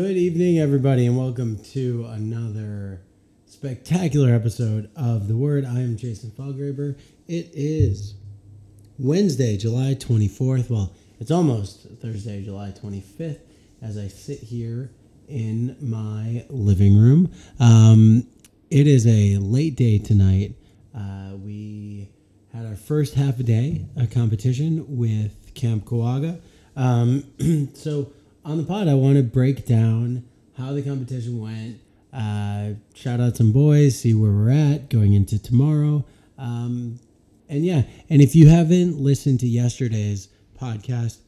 Good evening, everybody, and welcome to another spectacular episode of The Word. I am Jason Felgraber. It is Wednesday, July 24th. Well, it's almost Thursday, July 25th, as I sit here in my living room. Um, it is a late day tonight. Uh, we had our first half a day a competition with Camp Kawaga. Um, so on the pod, I want to break down how the competition went. Uh, shout out some boys, see where we're at going into tomorrow. Um, and yeah, and if you haven't listened to yesterday's podcast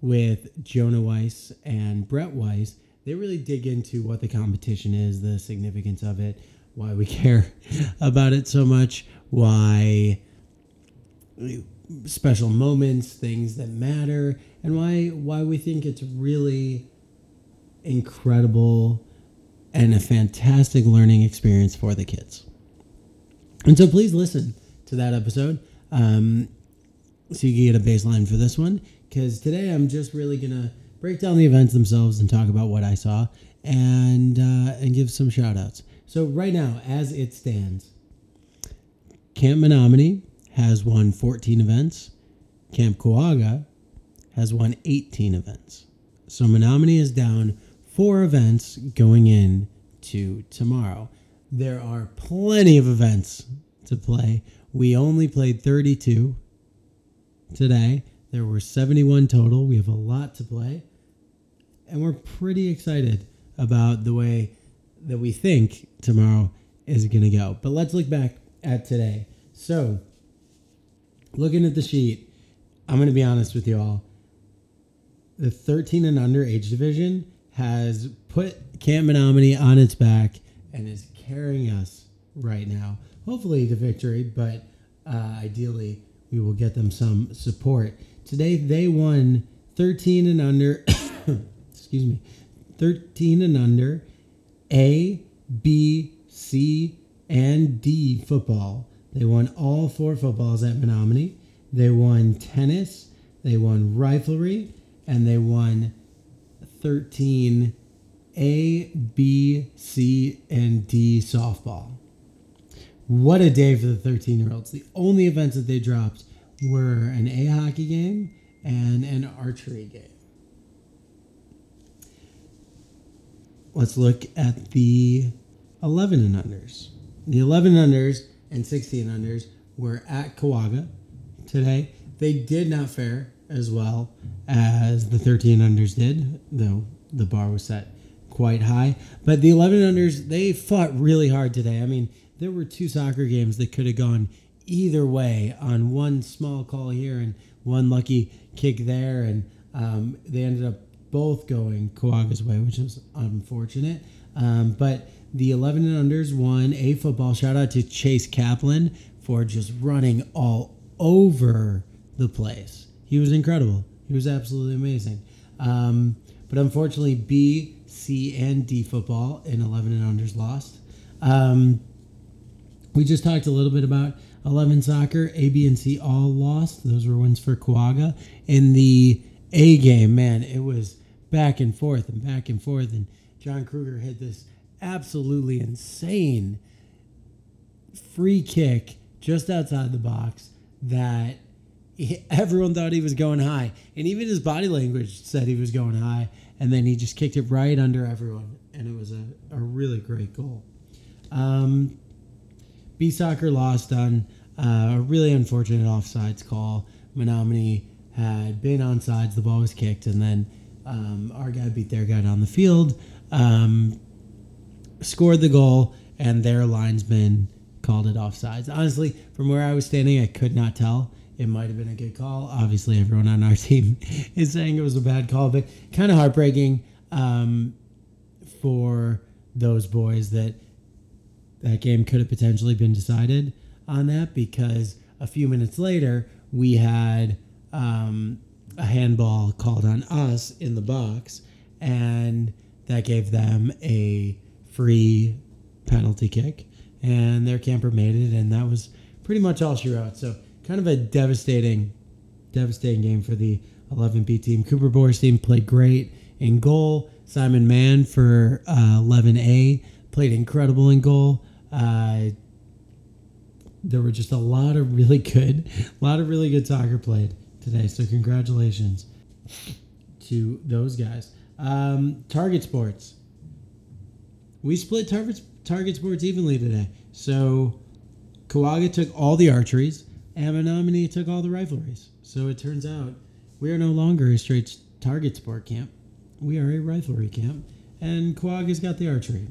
with Jonah Weiss and Brett Weiss, they really dig into what the competition is, the significance of it, why we care about it so much, why special moments, things that matter, and why why we think it's really incredible and a fantastic learning experience for the kids. And so please listen to that episode um, so you can get a baseline for this one. Because today I'm just really to break down the events themselves and talk about what I saw and, uh, and give some shout outs. So, right now, as it stands, Camp Menominee has won 14 events. Camp Kawaga has won 18 events. So Menominee is down four events going in to tomorrow. There are plenty of events to play. We only played 32 today. There were 71 total. We have a lot to play. And we're pretty excited about the way that we think tomorrow is going to go. But let's look back at today. So, looking at the sheet, I'm going to be honest with you all. The 13 and under age division has put Camp Menominee on its back and is carrying us right now. Hopefully to victory, but uh, ideally we will get them some support. Today they won 13 and under. excuse me, 13 and under. A, B, C, and D football. They won all four footballs at Menominee. They won tennis, they won riflery, and they won 13 A, B, C, and D softball. What a day for the 13 year olds. The only events that they dropped were an A hockey game and an archery game. Let's look at the 11 and unders. The 11 unders and 16 unders were at Kawaga today. They did not fare as well as the 13 unders did, though the bar was set quite high. But the 11 unders, they fought really hard today. I mean, there were two soccer games that could have gone either way on one small call here and one lucky kick there. And um, they ended up both going Kawaga's way, which was unfortunate. Um, but the 11 and unders won a football. Shout out to Chase Kaplan for just running all over the place. He was incredible. He was absolutely amazing. Um, but unfortunately, B, C, and D football in 11 and unders lost. Um, we just talked a little bit about 11 soccer. A, B, and C all lost. Those were wins for Kawaga. In the A game, man, it was back and forth and back and forth. And John Kruger hit this absolutely insane free kick just outside the box that everyone thought he was going high. And even his body language said he was going high. And then he just kicked it right under everyone. And it was a, a really great goal. Um, B Soccer lost on uh, a really unfortunate offsides call. Menominee had been on sides, the ball was kicked, and then um, our guy beat their guy down the field. Um, scored the goal, and their linesman called it offsides. Honestly, from where I was standing, I could not tell. It might have been a good call. Obviously, everyone on our team is saying it was a bad call, but kind of heartbreaking um, for those boys that that game could have potentially been decided on that because a few minutes later we had um, a handball called on us in the box, and that gave them a free penalty kick, and their camper made it, and that was pretty much all she wrote. So kind of a devastating, devastating game for the 11B team. Cooper Boers team played great in goal. Simon Mann for uh, 11A played incredible in goal. Uh, there were just a lot of really good, a lot of really good soccer played today. So congratulations to those guys. Um, Target Sports. We split Target Target Sports evenly today. So Kawaga took all the archeries, and Menominee took all the rifleries. So it turns out we are no longer a straight target sport camp. We are a riflery camp, and Kawaga's got the archery.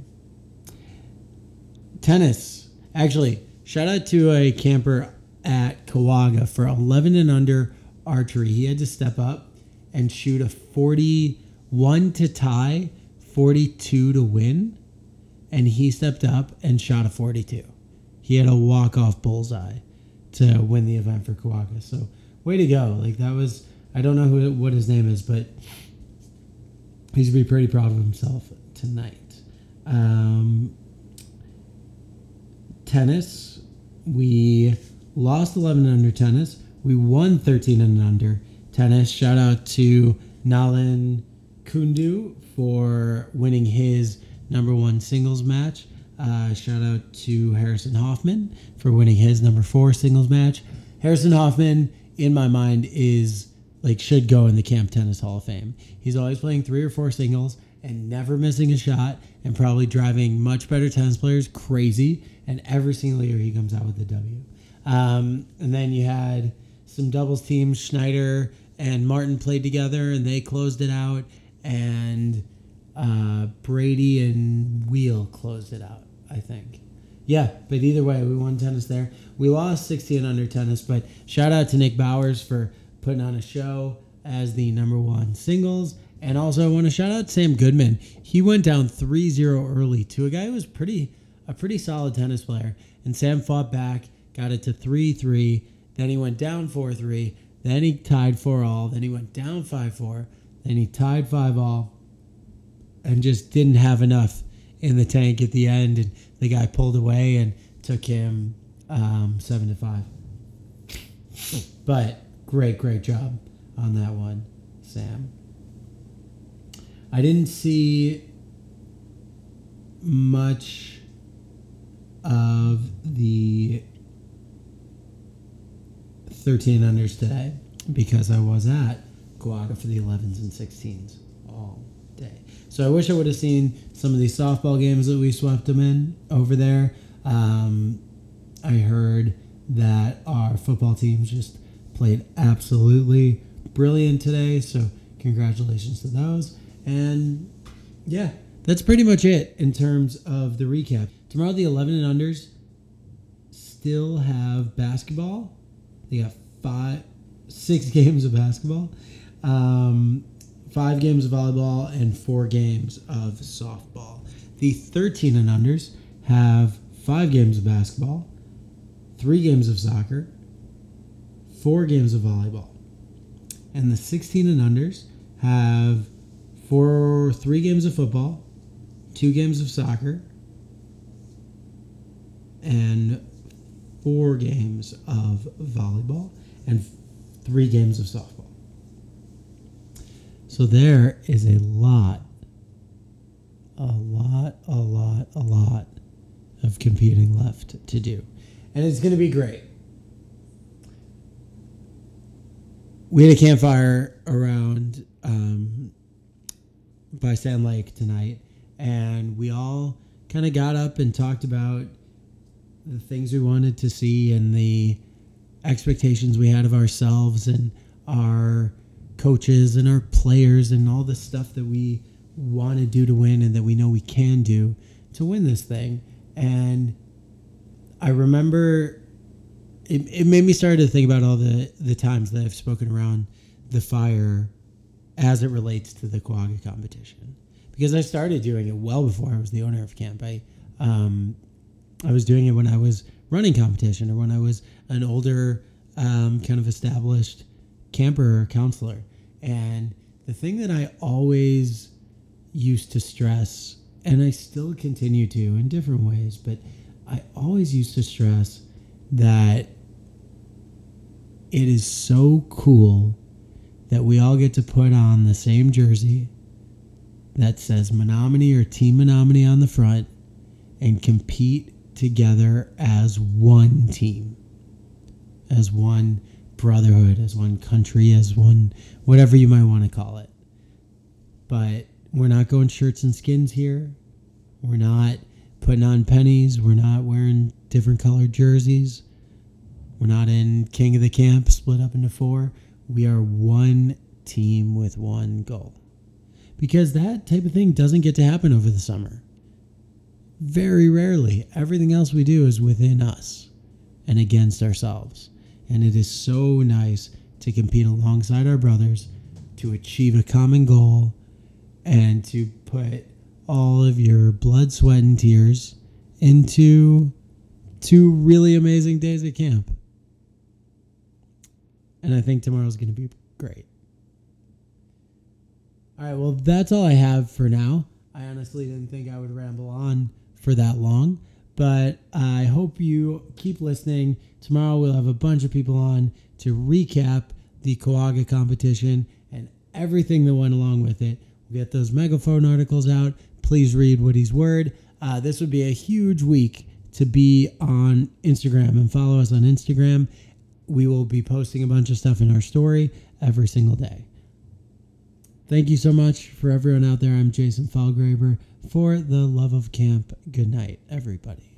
Tennis. Actually, shout out to a camper at Kawaga for 11 and under archery. He had to step up and shoot a 41 to tie, 42 to win, and he stepped up and shot a 42. He had a walk off bullseye to win the event for Kawaga. So, way to go! Like that was I don't know who what his name is, but he's gonna be pretty proud of himself tonight. Um, tennis, we lost 11 under tennis. We won 13 and under tennis. Shout out to Nalan Kundu for winning his number one singles match. Uh, shout out to Harrison Hoffman for winning his number four singles match. Harrison Hoffman, in my mind, is like should go in the Camp Tennis Hall of Fame. He's always playing three or four singles and never missing a shot, and probably driving much better tennis players crazy. And every single year he comes out with a W. Um, and then you had some doubles teams. Schneider and Martin played together, and they closed it out. And uh, Brady and Wheel closed it out. I think. Yeah, but either way, we won tennis there. We lost 16 under tennis, but shout out to Nick Bowers for putting on a show as the number one singles. And also, I want to shout out Sam Goodman. He went down 3 0 early to a guy who was pretty a pretty solid tennis player. And Sam fought back, got it to 3 3. Then he went down 4 3. Then he tied 4 all. Then he went down 5 4. Then he tied 5 all and just didn't have enough in the tank at the end. And the guy pulled away and took him um, 7 to 5. But great, great job on that one, Sam. I didn't see much of the 13 unders today because I was at Kawaga for the 11s and 16s all day. So I wish I would have seen some of these softball games that we swept them in over there. Um, I heard that our football teams just played absolutely brilliant today. So congratulations to those. And yeah, that's pretty much it in terms of the recap. Tomorrow, the 11 and unders still have basketball. They got five, six games of basketball, um, five games of volleyball, and four games of softball. The 13 and unders have five games of basketball, three games of soccer, four games of volleyball. And the 16 and unders have four, three games of football, two games of soccer, and four games of volleyball, and three games of softball. So there is a lot, a lot, a lot, a lot of competing left to do. And it's going to be great. we had a campfire around um, by Sand Lake tonight, and we all kind of got up and talked about the things we wanted to see and the expectations we had of ourselves and our coaches and our players and all the stuff that we want to do to win and that we know we can do to win this thing. And I remember it, it made me start to think about all the the times that I've spoken around the fire as it relates to the Kawaga competition because I started doing it well before I was the owner of camp. I um, I was doing it when I was running competition or when I was an older um, kind of established camper or counselor. And the thing that I always used to stress, and I still continue to in different ways, but I always used to stress that it is so cool that we all get to put on the same jersey that says Menominee or Team Menominee on the front and compete together as one team, as one brotherhood, as one country, as one whatever you might want to call it. But we're not going shirts and skins here. We're not putting on pennies. We're not wearing different colored jerseys. We're not in King of the Camp split up into four. We are one team with one goal. Because that type of thing doesn't get to happen over the summer. Very rarely. Everything else we do is within us and against ourselves. And it is so nice to compete alongside our brothers, to achieve a common goal, and to put all of your blood, sweat, and tears into two really amazing days at camp. And I think tomorrow's going to be great. All right, well, that's all I have for now. I honestly didn't think I would ramble on for that long, but I hope you keep listening. Tomorrow we'll have a bunch of people on to recap the Kawaga competition and everything that went along with it. We'll get those megaphone articles out. Please read Woody's Word. Uh, this would be a huge week to be on Instagram and follow us on Instagram. We will be posting a bunch of stuff in our story every single day. Thank you so much for everyone out there. I'm Jason Falgraber for the love of camp. Good night, everybody.